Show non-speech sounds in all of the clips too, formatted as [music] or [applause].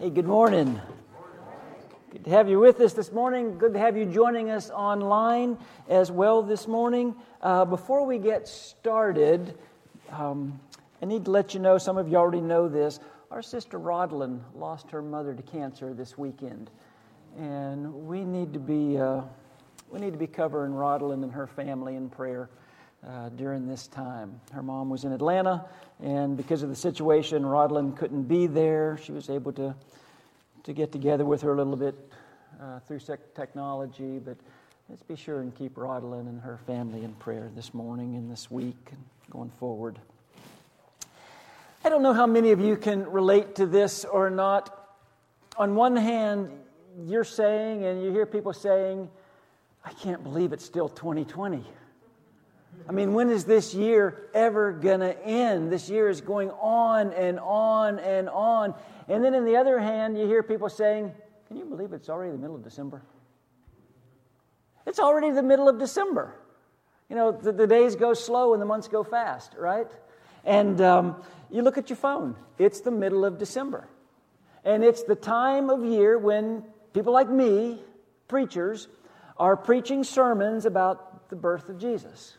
Hey, good morning. Good to have you with us this morning. Good to have you joining us online as well this morning. Uh, before we get started, um, I need to let you know some of you already know this. Our sister Rodlin lost her mother to cancer this weekend, and we need to be uh, we need to be covering Rodlin and her family in prayer. Uh, during this time. Her mom was in Atlanta, and because of the situation, Rodlin couldn't be there. She was able to, to get together with her a little bit uh, through technology, but let's be sure and keep Rodlin and her family in prayer this morning and this week and going forward. I don't know how many of you can relate to this or not. On one hand, you're saying, and you hear people saying, I can't believe it's still 2020. I mean, when is this year ever going to end? This year is going on and on and on. And then, on the other hand, you hear people saying, Can you believe it's already the middle of December? It's already the middle of December. You know, the, the days go slow and the months go fast, right? And um, you look at your phone, it's the middle of December. And it's the time of year when people like me, preachers, are preaching sermons about the birth of Jesus.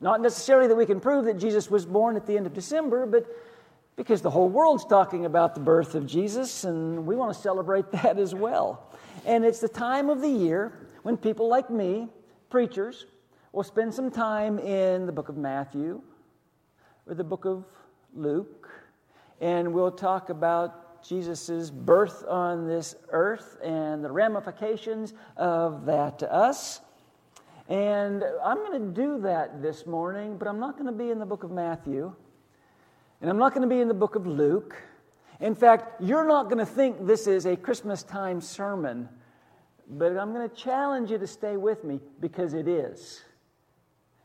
Not necessarily that we can prove that Jesus was born at the end of December, but because the whole world's talking about the birth of Jesus, and we want to celebrate [laughs] that as well. And it's the time of the year when people like me, preachers, will spend some time in the book of Matthew or the book of Luke, and we'll talk about Jesus' birth on this earth and the ramifications of that to us. And I'm going to do that this morning, but I'm not going to be in the book of Matthew, and I'm not going to be in the book of Luke. In fact, you're not going to think this is a Christmas time sermon, but I'm going to challenge you to stay with me because it is.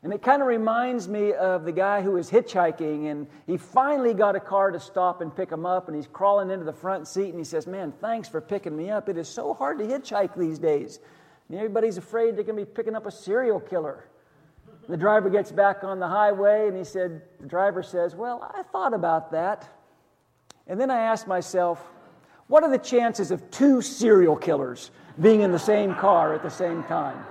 And it kind of reminds me of the guy who was hitchhiking and he finally got a car to stop and pick him up and he's crawling into the front seat and he says, Man, thanks for picking me up. It is so hard to hitchhike these days. Everybody's afraid they're going to be picking up a serial killer. The driver gets back on the highway and he said, the driver says, Well, I thought about that. And then I asked myself, what are the chances of two serial killers being in the same car at the same time?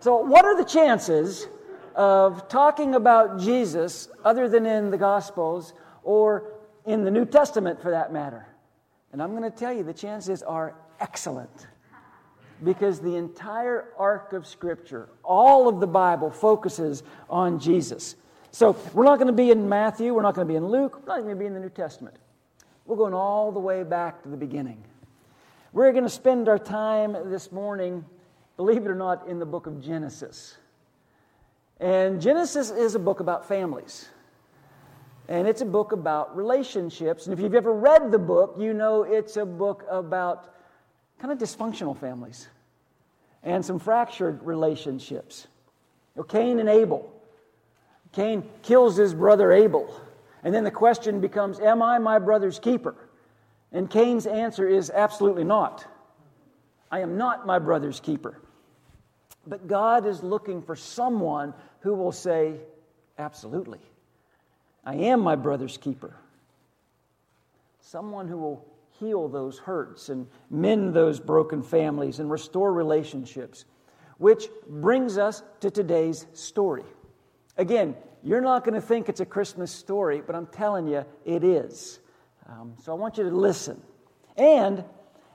So, what are the chances of talking about Jesus other than in the Gospels or in the New Testament for that matter? And I'm going to tell you the chances are excellent because the entire arc of Scripture, all of the Bible, focuses on Jesus. So we're not going to be in Matthew, we're not going to be in Luke, we're not going to be in the New Testament. We're going all the way back to the beginning. We're going to spend our time this morning, believe it or not, in the book of Genesis. And Genesis is a book about families. And it's a book about relationships. And if you've ever read the book, you know it's a book about kind of dysfunctional families and some fractured relationships. You know, Cain and Abel. Cain kills his brother Abel. And then the question becomes Am I my brother's keeper? And Cain's answer is absolutely not. I am not my brother's keeper. But God is looking for someone who will say, Absolutely. I am my brother's keeper. Someone who will heal those hurts and mend those broken families and restore relationships. Which brings us to today's story. Again, you're not going to think it's a Christmas story, but I'm telling you, it is. Um, so I want you to listen. And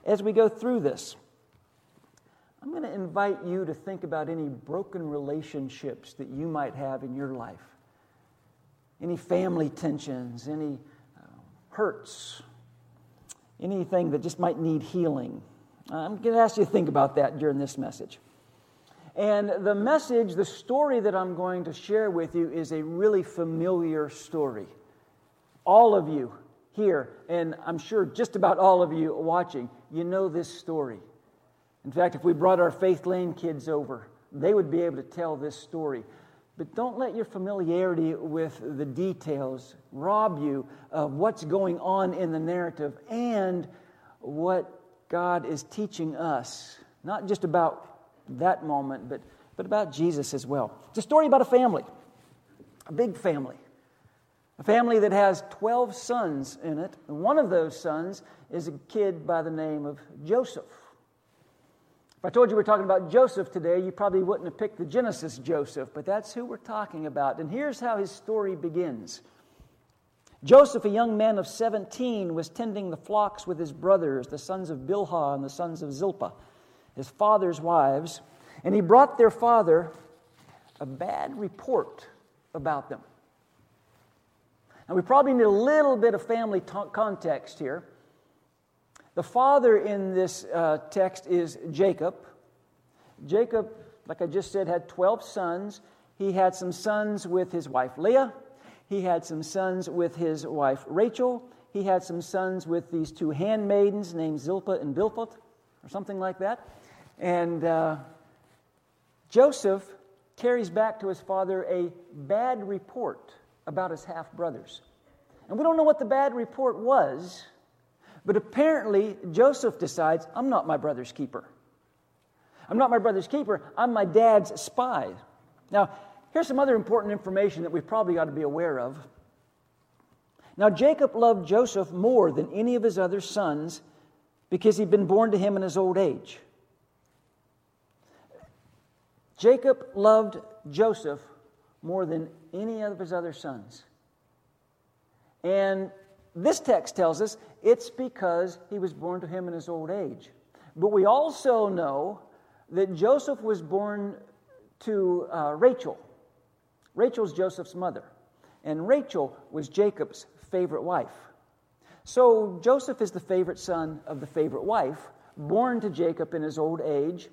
as we go through this, I'm going to invite you to think about any broken relationships that you might have in your life, any family tensions, any uh, hurts, anything that just might need healing. I'm going to ask you to think about that during this message. And the message, the story that I'm going to share with you is a really familiar story. All of you here, and I'm sure just about all of you watching, you know this story. In fact, if we brought our Faith Lane kids over, they would be able to tell this story. But don't let your familiarity with the details rob you of what's going on in the narrative and what God is teaching us, not just about that moment, but, but about Jesus as well. It's a story about a family, a big family. A family that has 12 sons in it. And one of those sons is a kid by the name of Joseph. If I told you we're talking about Joseph today, you probably wouldn't have picked the Genesis Joseph, but that's who we're talking about. And here's how his story begins Joseph, a young man of 17, was tending the flocks with his brothers, the sons of Bilhah and the sons of Zilpah, his father's wives, and he brought their father a bad report about them. Now, we probably need a little bit of family t- context here. The father in this uh, text is Jacob. Jacob, like I just said, had 12 sons. He had some sons with his wife Leah. He had some sons with his wife Rachel. He had some sons with these two handmaidens named Zilpah and Bilpah, or something like that. And uh, Joseph carries back to his father a bad report about his half brothers. And we don't know what the bad report was, but apparently Joseph decides, I'm not my brother's keeper. I'm not my brother's keeper, I'm my dad's spy. Now, here's some other important information that we probably ought to be aware of. Now, Jacob loved Joseph more than any of his other sons because he'd been born to him in his old age. Jacob loved Joseph more than any of his other sons. And this text tells us it's because he was born to him in his old age. But we also know that Joseph was born to uh, Rachel. Rachel's Joseph's mother. And Rachel was Jacob's favorite wife. So Joseph is the favorite son of the favorite wife, born to Jacob in his old age.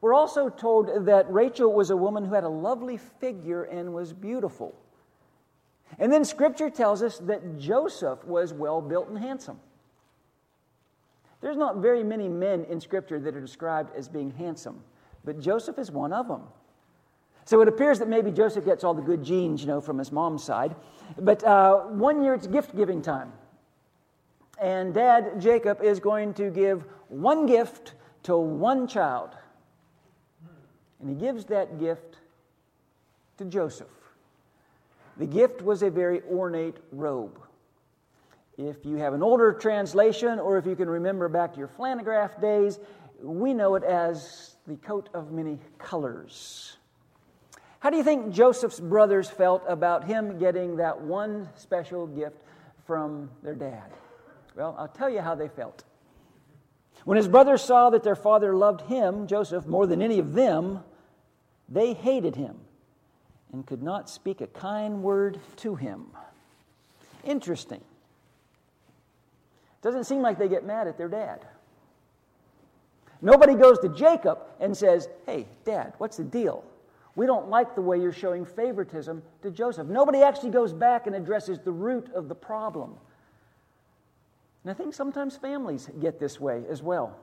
We're also told that Rachel was a woman who had a lovely figure and was beautiful. And then scripture tells us that Joseph was well built and handsome. There's not very many men in scripture that are described as being handsome, but Joseph is one of them. So it appears that maybe Joseph gets all the good genes, you know, from his mom's side. But uh, one year it's gift giving time. And dad, Jacob, is going to give one gift to one child. And he gives that gift to Joseph. The gift was a very ornate robe. If you have an older translation, or if you can remember back to your flannelgraph days, we know it as the coat of many colors. How do you think Joseph's brothers felt about him getting that one special gift from their dad? Well, I'll tell you how they felt. When his brothers saw that their father loved him, Joseph, more than any of them, they hated him and could not speak a kind word to him. Interesting. Doesn't seem like they get mad at their dad. Nobody goes to Jacob and says, Hey, dad, what's the deal? We don't like the way you're showing favoritism to Joseph. Nobody actually goes back and addresses the root of the problem. And I think sometimes families get this way as well.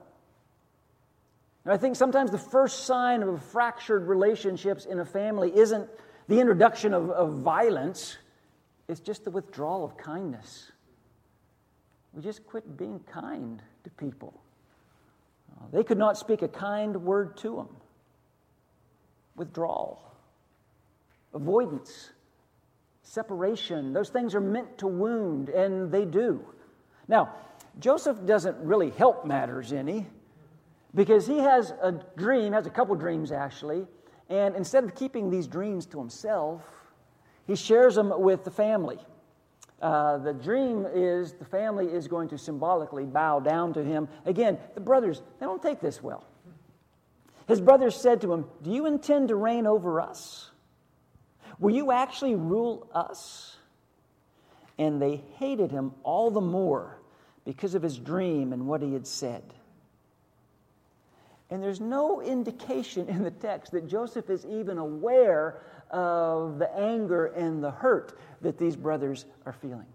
And I think sometimes the first sign of fractured relationships in a family isn't the introduction of, of violence, is just the withdrawal of kindness. We just quit being kind to people. Uh, they could not speak a kind word to them. Withdrawal, avoidance, separation, those things are meant to wound, and they do. Now, Joseph doesn't really help matters any because he has a dream, has a couple dreams actually, and instead of keeping these dreams to himself, he shares them with the family. Uh, the dream is the family is going to symbolically bow down to him. Again, the brothers, they don't take this well. His brothers said to him, Do you intend to reign over us? Will you actually rule us? And they hated him all the more because of his dream and what he had said. And there's no indication in the text that Joseph is even aware of the anger and the hurt that these brothers are feeling.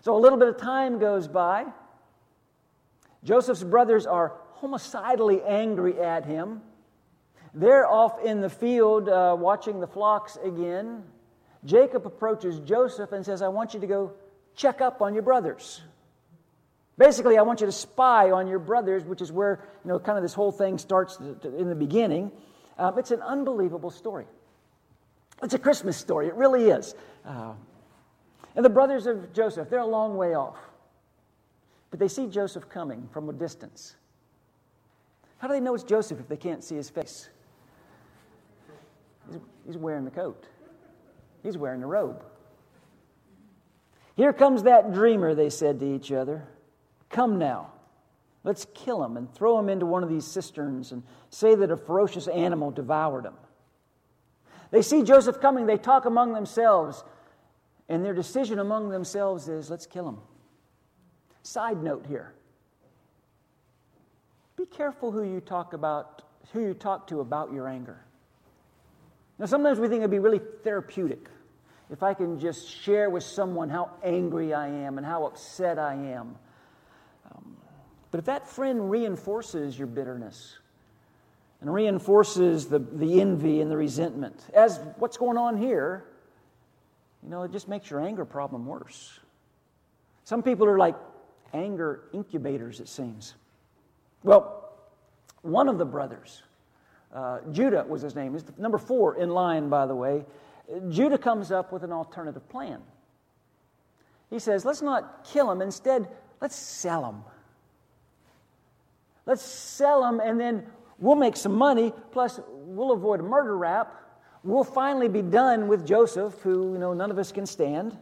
So a little bit of time goes by. Joseph's brothers are homicidally angry at him. They're off in the field uh, watching the flocks again. Jacob approaches Joseph and says, I want you to go check up on your brothers. Basically, I want you to spy on your brothers, which is where, you know, kind of this whole thing starts in the beginning. Um, it's an unbelievable story. It's a Christmas story. It really is. Uh, And the brothers of Joseph, they're a long way off. But they see Joseph coming from a distance. How do they know it's Joseph if they can't see his face? He's, he's wearing the coat, he's wearing the robe. Here comes that dreamer, they said to each other. Come now, let's kill him and throw him into one of these cisterns and say that a ferocious animal devoured him. They see Joseph coming, they talk among themselves, and their decision among themselves is let's kill him. Side note here be careful who you talk about, who you talk to about your anger. Now, sometimes we think it'd be really therapeutic if I can just share with someone how angry I am and how upset I am. But if that friend reinforces your bitterness and reinforces the, the envy and the resentment, as what's going on here, you know, it just makes your anger problem worse. Some people are like anger incubators, it seems. Well, one of the brothers, uh, Judah was his name, he's number four in line, by the way. Judah comes up with an alternative plan. He says, let's not kill him, instead, let's sell him. Let's sell them and then we'll make some money, plus, we'll avoid a murder rap. We'll finally be done with Joseph, who you know, none of us can stand.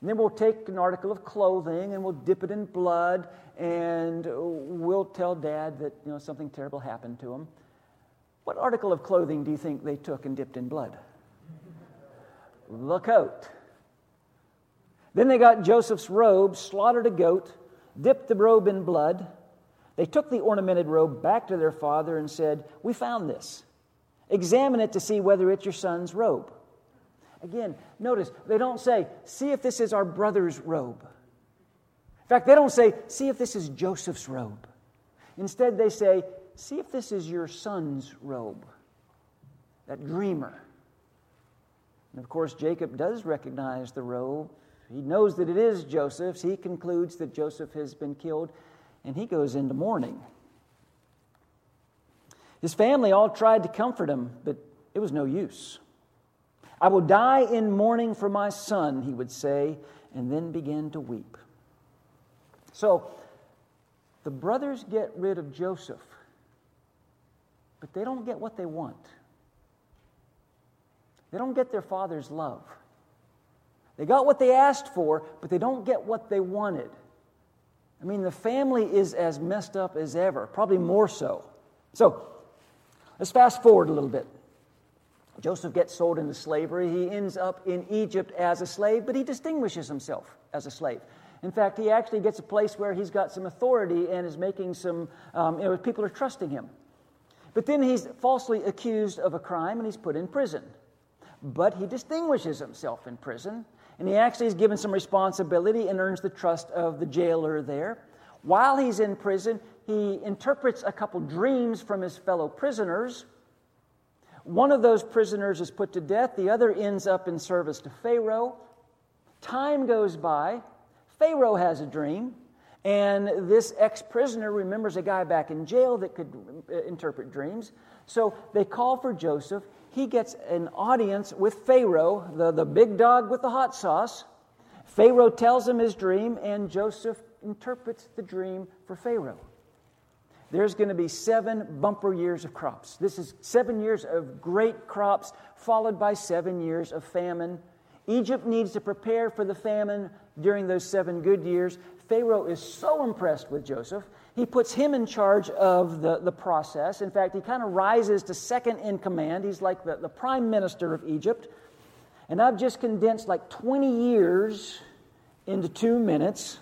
And then we'll take an article of clothing and we'll dip it in blood and we'll tell dad that you know, something terrible happened to him. What article of clothing do you think they took and dipped in blood? the coat. Then they got Joseph's robe, slaughtered a goat, dipped the robe in blood. They took the ornamented robe back to their father and said, We found this. Examine it to see whether it's your son's robe. Again, notice they don't say, see if this is our brother's robe. In fact, they don't say, see if this is Joseph's robe. Instead, they say, see if this is your son's robe, that dreamer. And of course, Jacob does recognize the robe. He knows that it is Joseph's. He concludes that Joseph has been killed, and he goes into mourning. His family all tried to comfort him, but it was no use. I will die in mourning for my son, he would say, and then begin to weep. So, the brothers get rid of Joseph, but they don't get what they want. They don't get their father's love. They got what they asked for, but they don't get what they wanted. I mean, the family is as messed up as ever, probably more so. So, let's fast forward a little bit. Joseph gets sold into slavery. He ends up in Egypt as a slave, but he distinguishes himself as a slave. In fact, he actually gets a place where he's got some authority and is making some, um, you know, people are trusting him. But then he's falsely accused of a crime and he's put in prison. But he distinguishes himself in prison, and he actually is given some responsibility and earns the trust of the jailer there. While he's in prison, he interprets a couple dreams from his fellow prisoners one of those prisoners is put to death, the other ends up in service to Pharaoh. Time goes by. Pharaoh has a dream, and this ex prisoner remembers a guy back in jail that could uh, interpret dreams. So they call for Joseph. He gets an audience with Pharaoh, the, the big dog with the hot sauce. Pharaoh tells him his dream, and Joseph interprets the dream for Pharaoh there's going to be seven bumper years of crops. This is seven years of great crops, followed by seven years of famine. Egypt needs to prepare for the famine during those seven good years. Pharaoh is so impressed with Joseph, he puts him in charge of the, the process. In fact, he kind of rises to second in command. He's like the, the prime minister of Egypt. And I've just condensed like 20 years into two minutes.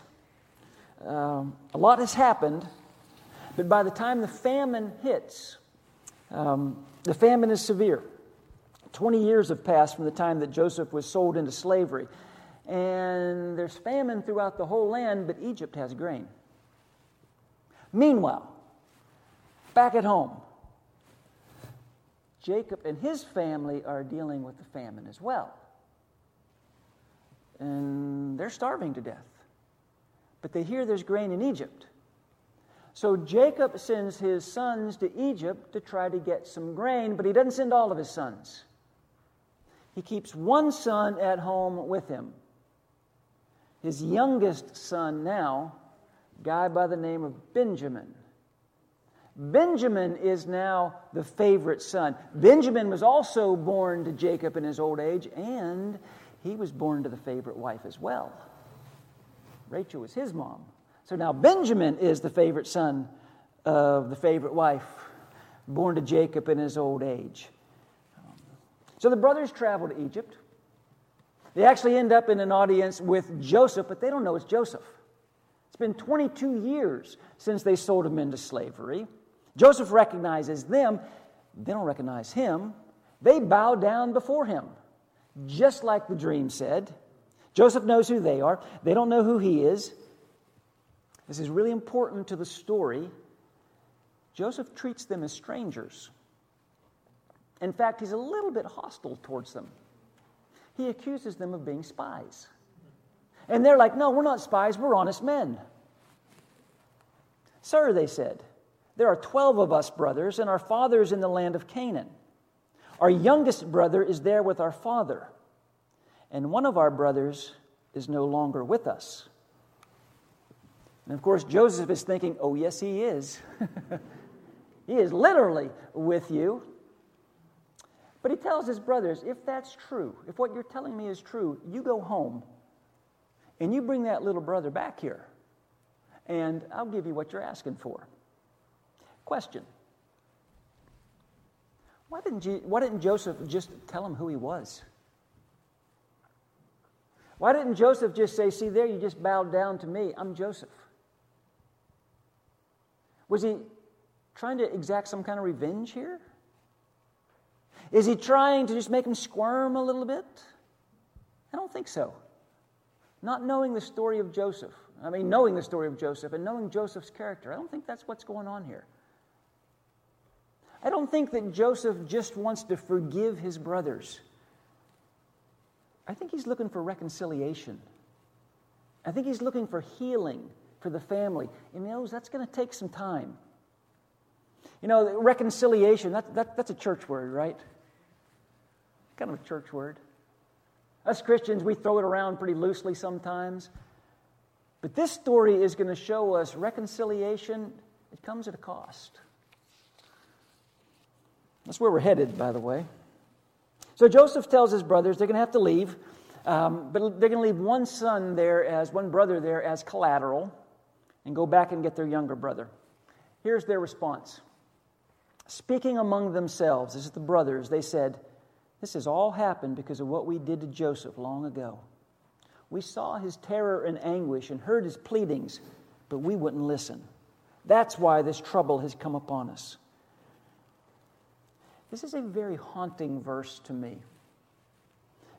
Um, a lot has happened but by the time the famine hits, um, the famine is severe. 20 years have passed from the time that Joseph was sold into slavery. And there's famine throughout the whole land, but Egypt has grain. Meanwhile, back at home, Jacob and his family are dealing with the famine as well. And they're starving to death. But they hear there's grain in Egypt. So Jacob sends his sons to Egypt to try to get some grain, but he doesn't send all of his sons. He keeps one son at home with him. his youngest son now, guy by the name of Benjamin. Benjamin is now the favorite son. Benjamin was also born to Jacob in his old age, and he was born to the favorite wife as well. Rachel was his mom. So now Benjamin is the favorite son of the favorite wife, born to Jacob in his old age. So the brothers travel to Egypt. They actually end up in an audience with Joseph, but they don't know it's Joseph. It's been 22 years since they sold him into slavery. Joseph recognizes them. They don't recognize him. They bow down before him, just like the dream said. Joseph knows who they are, they don't know who he is. This is really important to the story. Joseph treats them as strangers. In fact, he's a little bit hostile towards them. He accuses them of being spies. And they're like, No, we're not spies, we're honest men. Sir, they said, there are 12 of us brothers, and our father is in the land of Canaan. Our youngest brother is there with our father, and one of our brothers is no longer with us. And of course, Joseph is thinking, oh, yes, he is. [laughs] he is literally with you. But he tells his brothers, if that's true, if what you're telling me is true, you go home and you bring that little brother back here, and I'll give you what you're asking for. Question Why didn't, you, why didn't Joseph just tell him who he was? Why didn't Joseph just say, See, there, you just bowed down to me. I'm Joseph? Was he trying to exact some kind of revenge here? Is he trying to just make him squirm a little bit? I don't think so. Not knowing the story of Joseph, I mean, knowing the story of Joseph and knowing Joseph's character, I don't think that's what's going on here. I don't think that Joseph just wants to forgive his brothers. I think he's looking for reconciliation. I think he's looking for healing for the family. And he knows that's going to take some time. You know, reconciliation, that, that, that's a church word, right? Kind of a church word. Us Christians, we throw it around pretty loosely sometimes. But this story is going to show us reconciliation, it comes at a cost. That's where we're headed, by the way. So Joseph tells his brothers they're going to have to leave, um, but they're going to leave one son there as one brother there as collateral and go back and get their younger brother. Here's their response. Speaking among themselves, this is the brothers, they said, This has all happened because of what we did to Joseph long ago. We saw his terror and anguish and heard his pleadings, but we wouldn't listen. That's why this trouble has come upon us. This is a very haunting verse to me.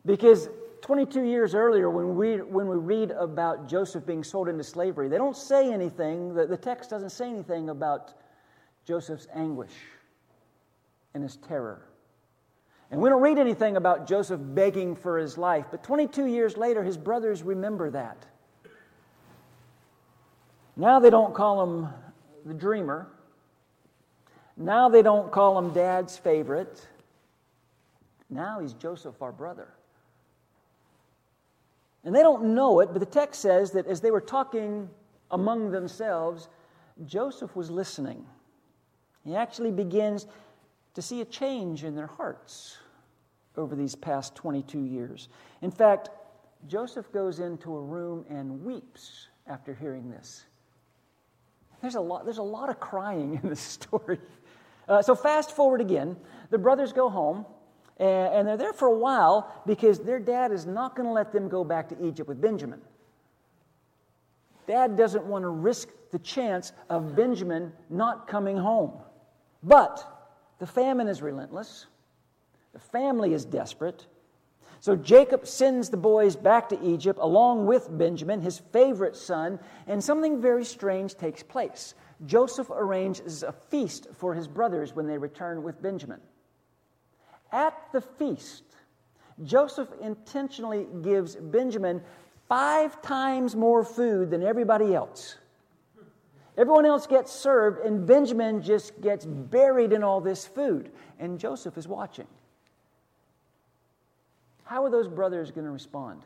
Because 22 years earlier, when we, when we read about Joseph being sold into slavery, they don't say anything, the, the text doesn't say anything about Joseph's anguish and his terror. And we don't read anything about Joseph begging for his life, but 22 years later, his brothers remember that. Now they don't call him the dreamer, now they don't call him dad's favorite. Now he's Joseph, our brother. And they don't know it, but the text says that as they were talking among themselves, Joseph was listening. He actually begins to see a change in their hearts over these past 22 years. In fact, Joseph goes into a room and weeps after hearing this. There's a lot, there's a lot of crying in this [laughs] story. Uh, so, fast forward again. The brothers go home, and, and they're there for a while because their dad is not going to let them go back to Egypt with Benjamin. Dad doesn't want to risk the chance of Benjamin not coming home. But the famine is relentless, the family is desperate. So Jacob sends the boys back to Egypt along with Benjamin, his favorite son, and something very strange takes place. Joseph arranges a feast for his brothers when they return with Benjamin. At the feast, Joseph intentionally gives Benjamin five times more food than everybody else. Everyone else gets served, and Benjamin just gets buried in all this food. And Joseph is watching. How are those brothers going to respond?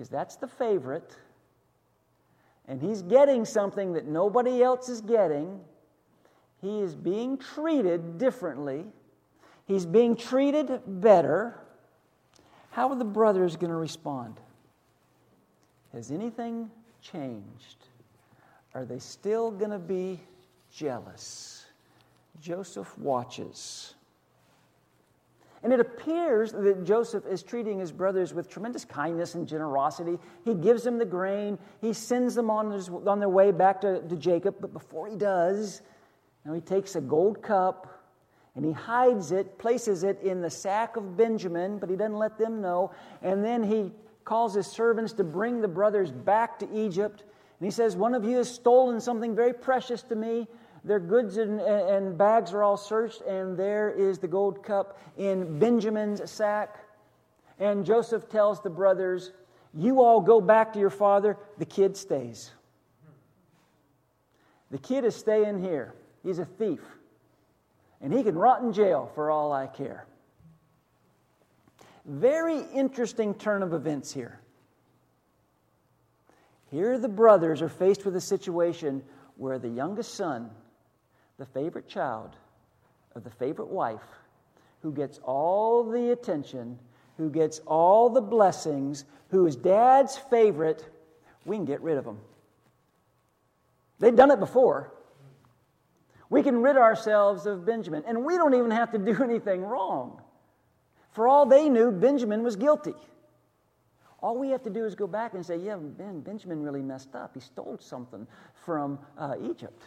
because that's the favorite, and he's getting something that nobody else is getting, he is being treated differently. He's being treated better. How are the brothers going to respond? Has anything changed? Are they still going to be jealous? Joseph watches. And it appears that Joseph is treating his brothers with tremendous kindness and generosity. He gives them the grain, he sends them on, his, on their way back to, to Jacob. But before he does, now he takes a gold cup and he hides it, places it in the sack of Benjamin, but he doesn't let them know. And then he calls his servants to bring the brothers back to Egypt. And he says, One of you has stolen something very precious to me. Their goods and, and bags are all searched, and there is the gold cup in Benjamin's sack. And Joseph tells the brothers, You all go back to your father. The kid stays. The kid is staying here. He's a thief. And he can rot in jail for all I care. Very interesting turn of events here. Here, the brothers are faced with a situation where the youngest son, the favorite child of the favorite wife, who gets all the attention, who gets all the blessings, who is dad's favorite, we can get rid of him. They've done it before. We can rid ourselves of Benjamin, and we don't even have to do [laughs] anything wrong. For all they knew, Benjamin was guilty. All we have to do is go back and say, yeah, Ben, Benjamin really messed up. He stole something from uh, Egypt.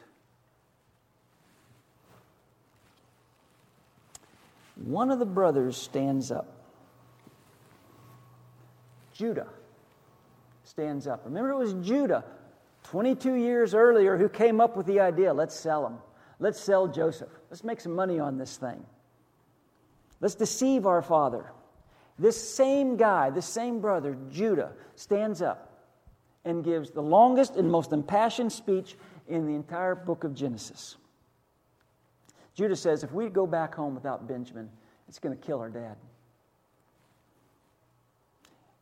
One of the brothers stands up. Judah stands up. Remember, it was Judah 22 years earlier who came up with the idea let's sell him. Let's sell Joseph. Let's make some money on this thing. Let's deceive our father. This same guy, this same brother, Judah, stands up and gives the longest and most impassioned speech in the entire book of Genesis. Judah says, If we go back home without Benjamin, it's going to kill our dad.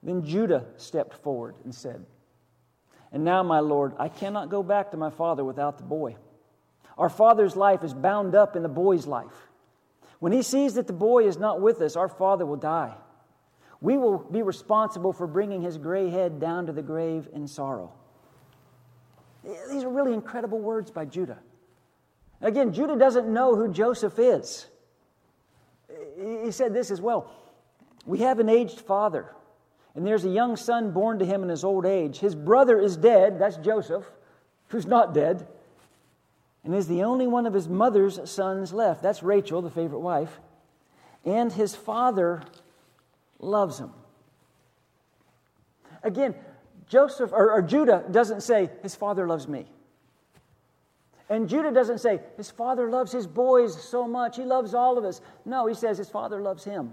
Then Judah stepped forward and said, And now, my Lord, I cannot go back to my father without the boy. Our father's life is bound up in the boy's life. When he sees that the boy is not with us, our father will die. We will be responsible for bringing his gray head down to the grave in sorrow. These are really incredible words by Judah. Again, Judah doesn't know who Joseph is. He said this as well We have an aged father, and there's a young son born to him in his old age. His brother is dead, that's Joseph, who's not dead and is the only one of his mother's sons left. That's Rachel, the favorite wife. And his father loves him. Again, Joseph or, or, Judah doesn't say, His father loves me. And Judah doesn't say, His father loves his boys so much, he loves all of us. No, he says, His father loves him.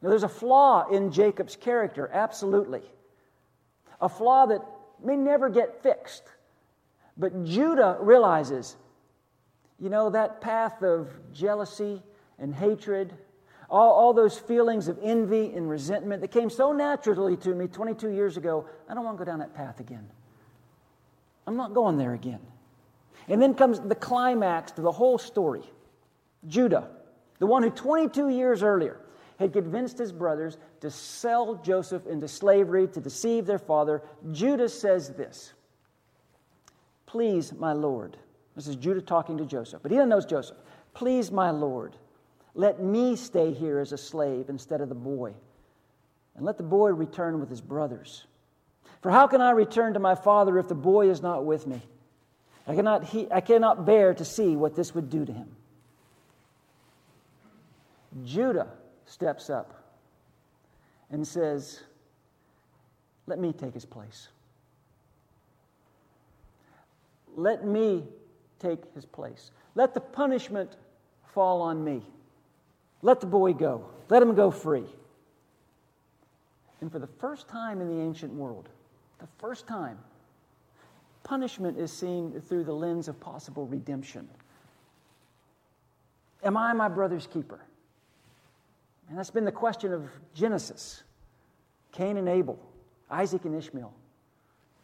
Now, there's a flaw in Jacob's character, absolutely. A flaw that may never get fixed. But Judah realizes, you know, that path of jealousy and hatred, all, all those feelings of envy and resentment that came so naturally to me 22 years ago, I don't want to go down that path again. I'm not going there again. And then comes the climax to the whole story Judah, the one who 22 years earlier had convinced his brothers to sell Joseph into slavery to deceive their father. Judah says this Please, my Lord. This is Judah talking to Joseph, but he doesn't know Joseph. Please, my Lord, let me stay here as a slave instead of the boy, and let the boy return with his brothers. For how can I return to my father if the boy is not with me? I cannot, he, I cannot bear to see what this would do to him. Judah steps up and says, Let me take his place. Let me take his place. Let the punishment fall on me. Let the boy go. Let him go free. And for the first time in the ancient world, the first time, punishment is seen through the lens of possible redemption. Am I my brother's keeper? And that's been the question of Genesis Cain and Abel. Isaac and Ishmael,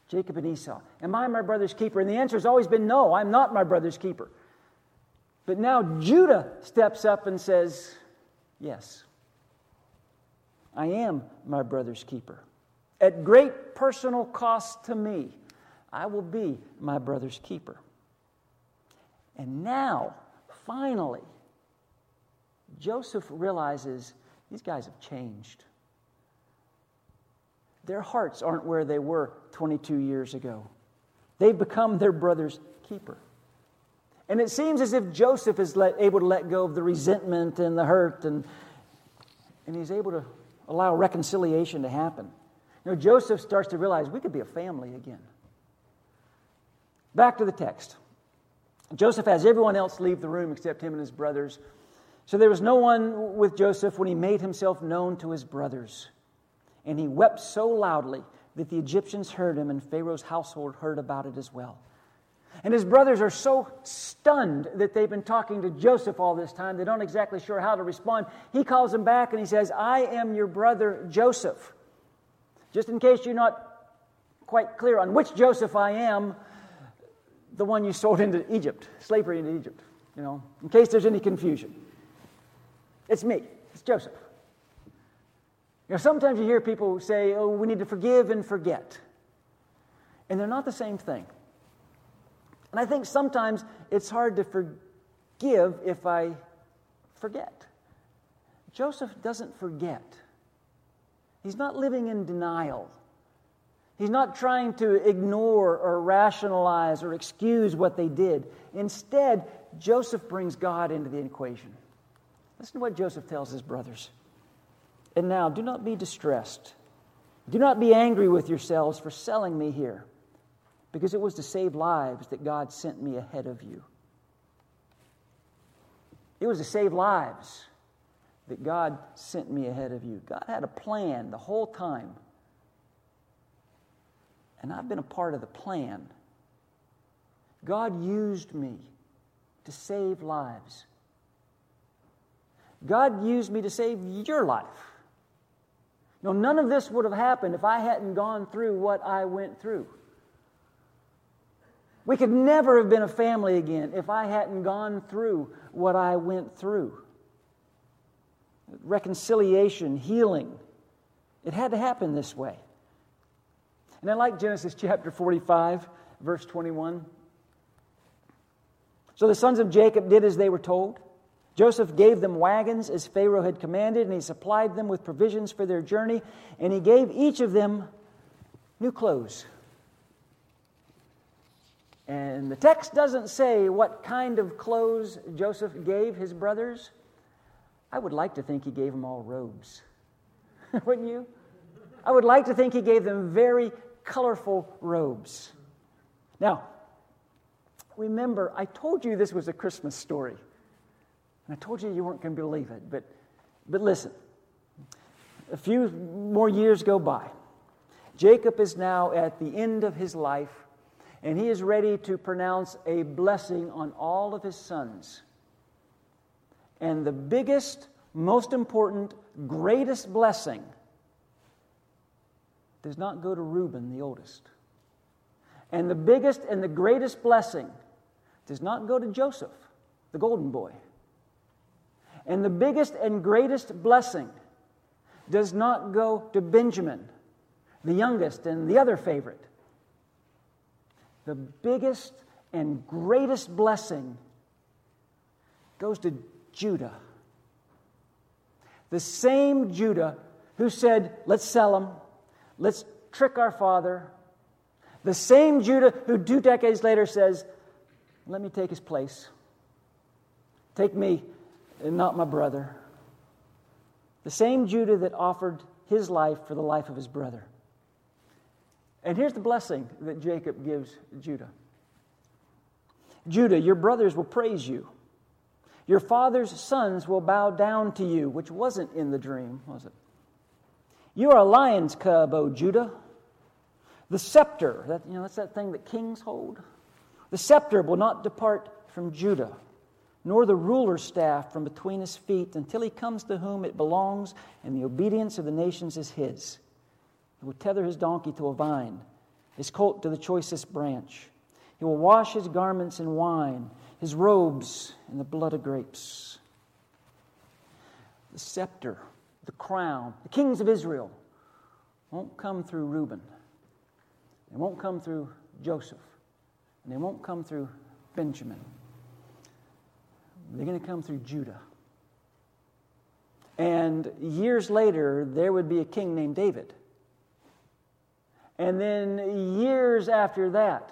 Jacob and Esau. Am I my brother's keeper? And the answer has always been no, I'm not my brother's keeper. But now Judah steps up and says, Yes, I am my brother's keeper. At great personal cost to me, I will be my brother's keeper. And now, finally, Joseph realizes these guys have changed. Their hearts aren't where they were 22 years ago. They've become their brother's keeper. And it seems as if Joseph is let, able to let go of the resentment and the hurt, and, and he's able to allow reconciliation to happen. You know, Joseph starts to realize we could be a family again. Back to the text. Joseph has everyone else leave the room except him and his brothers. So there was no one with Joseph when he made himself known to his brothers. And he wept so loudly that the Egyptians heard him, and Pharaoh's household heard about it as well. And his brothers are so stunned that they've been talking to Joseph all this time, they don't exactly sure how to respond. He calls them back and he says, I am your brother Joseph. Just in case you're not quite clear on which Joseph I am, the one you sold into Egypt, slavery into Egypt, you know, in case there's any confusion. It's me, it's Joseph. You know, sometimes you hear people say, oh, we need to forgive and forget. And they're not the same thing. And I think sometimes it's hard to forgive if I forget. Joseph doesn't forget. He's not living in denial. He's not trying to ignore or rationalize or excuse what they did. Instead, Joseph brings God into the equation. Listen to what Joseph tells his brothers. And now, do not be distressed. Do not be angry with yourselves for selling me here, because it was to save lives that God sent me ahead of you. It was to save lives that God sent me ahead of you. God had a plan the whole time. And I've been a part of the plan. God used me to save lives. God used me to save your life. Know, none of this would have happened if I hadn't gone through what I went through. We could never have been a family again if I hadn't gone through what I went through. Reconciliation, healing. It had to happen this way. And I like Genesis chapter 45, verse 21. So the sons of Jacob did as they were told. Joseph gave them wagons as Pharaoh had commanded, and he supplied them with provisions for their journey, and he gave each of them new clothes. And the text doesn't say what kind of clothes Joseph gave his brothers. I would like to think he gave them all robes. [laughs] Wouldn't you? I would like to think he gave them very colorful robes. Now, remember, I told you this was a Christmas story. And I told you you weren't going to believe it, but, but listen. A few more years go by. Jacob is now at the end of his life, and he is ready to pronounce a blessing on all of his sons. And the biggest, most important, greatest blessing does not go to Reuben, the oldest. And the biggest and the greatest blessing does not go to Joseph, the golden boy. And the biggest and greatest blessing does not go to Benjamin, the youngest and the other favorite. The biggest and greatest blessing goes to Judah. The same Judah who said, Let's sell him, let's trick our father. The same Judah who two decades later says, Let me take his place. Take me and not my brother. The same Judah that offered his life for the life of his brother. And here's the blessing that Jacob gives Judah Judah, your brothers will praise you. Your father's sons will bow down to you, which wasn't in the dream, was it? You are a lion's cub, O Judah. The scepter, that, you know, that's that thing that kings hold. The scepter will not depart from Judah nor the ruler's staff from between his feet until he comes to whom it belongs, and the obedience of the nations is his. He will tether his donkey to a vine, his colt to the choicest branch. He will wash his garments in wine, his robes in the blood of grapes. The scepter, the crown, the kings of Israel won't come through Reuben. They won't come through Joseph. And they won't come through Benjamin. They're going to come through Judah. And years later, there would be a king named David. And then years after that,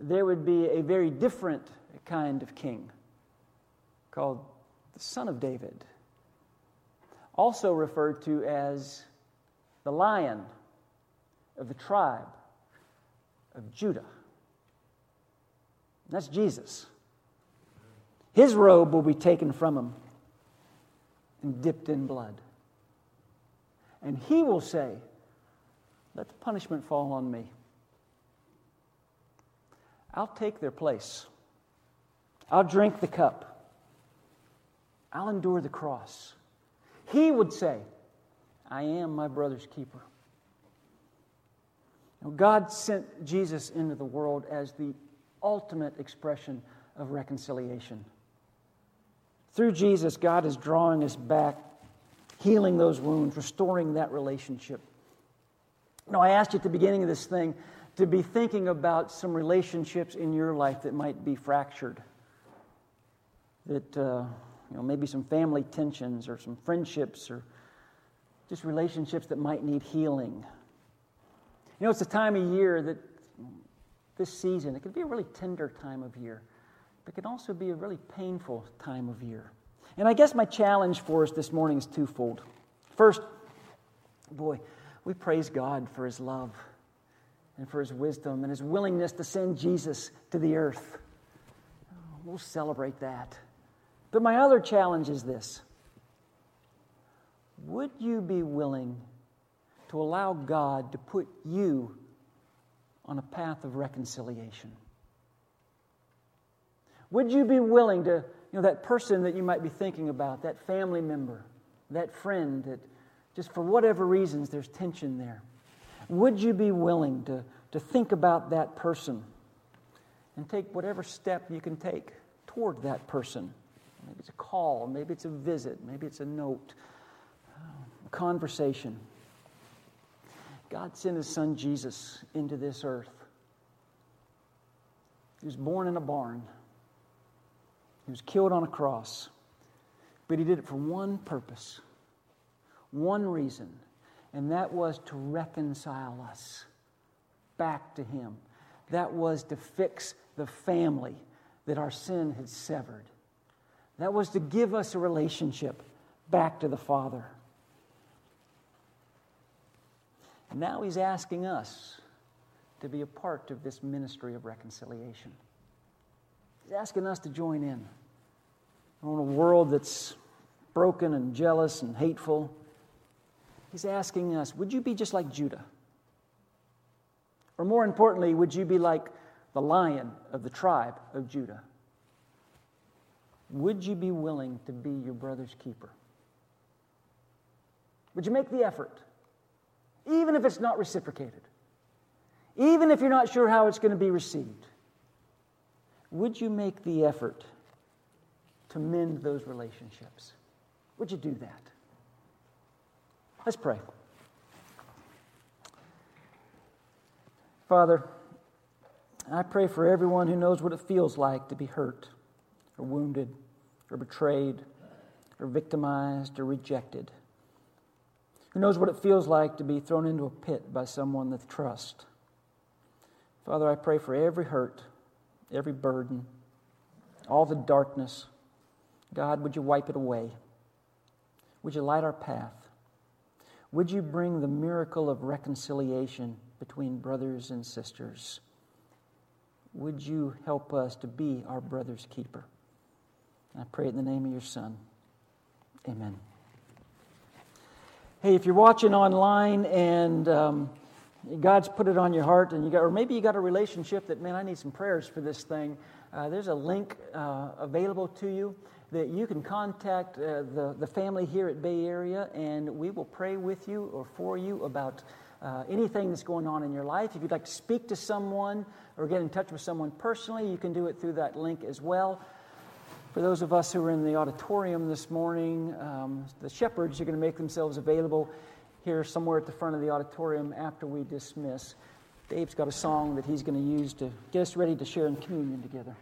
there would be a very different kind of king called the Son of David, also referred to as the Lion of the tribe of Judah. That's Jesus. His robe will be taken from him and dipped in blood. And he will say, Let the punishment fall on me. I'll take their place. I'll drink the cup. I'll endure the cross. He would say, I am my brother's keeper. Know, God sent Jesus into the world as the ultimate expression of reconciliation. Through Jesus, God is drawing us back, healing those wounds, restoring that relationship. Know, I asked you at the beginning of this thing to be thinking about some relationships in your life that might be fractured. That, uh, you know, maybe some family tensions or some friendships or just relationships that might need healing. You know, it's a time of year that this season, it can be a really tender time of year, but it can also be a really painful time of year. And I guess my challenge for us this morning is twofold. First, boy, we praise God for his love and for his wisdom and his willingness to send Jesus to the earth. We'll celebrate that. But my other challenge is this Would you be willing to allow God to put you on a path of reconciliation? Would you be willing to, you know, that person that you might be thinking about, that family member, that friend that just for whatever reasons there's tension there? Would you be willing to, to think about that person and take whatever step you can take toward that person? Maybe it's a call, maybe it's a visit, maybe it's a note, a conversation. God sent his son Jesus into this earth. He was born in a barn, he was killed on a cross, but he did it for one purpose, one reason and that was to reconcile us back to Him. That was to fix the family that our sin had severed. That was to give us a relationship back to the Father. And now He's asking us to be a part of this ministry of reconciliation. He's asking us to join in. In a world that's broken and jealous and hateful, He's asking us, would you be just like Judah? Or more importantly, would you be like the lion of the tribe of Judah? Would you be willing to be your brother's keeper? Would you make the effort, even if it's not reciprocated? Even if you're not sure how it's going to be received? Would you make the effort to mend those relationships? Would you do that? Let's pray. Father, I pray for everyone who knows what it feels like to be hurt or wounded or betrayed or victimized or rejected. Who knows what it feels like to be thrown into a pit by someone they trust. Father, I pray for every hurt, every burden, all the darkness. God, would you wipe it away? Would you light our path? Would you bring the miracle of reconciliation between brothers and sisters? Would you help us to be our brother's keeper? I pray in the name of your Son. Amen. Hey, if you're watching online and um, God's put it on your heart, and you got, or maybe you got a relationship that, man, I need some prayers for this thing. Uh, there's a link uh, available to you. That you can contact uh, the, the family here at Bay Area, and we will pray with you or for you about uh, anything that's going on in your life. If you'd like to speak to someone or get in touch with someone personally, you can do it through that link as well. For those of us who are in the auditorium this morning, um, the shepherds are going to make themselves available here somewhere at the front of the auditorium after we dismiss. Dave's got a song that he's going to use to get us ready to share in communion together.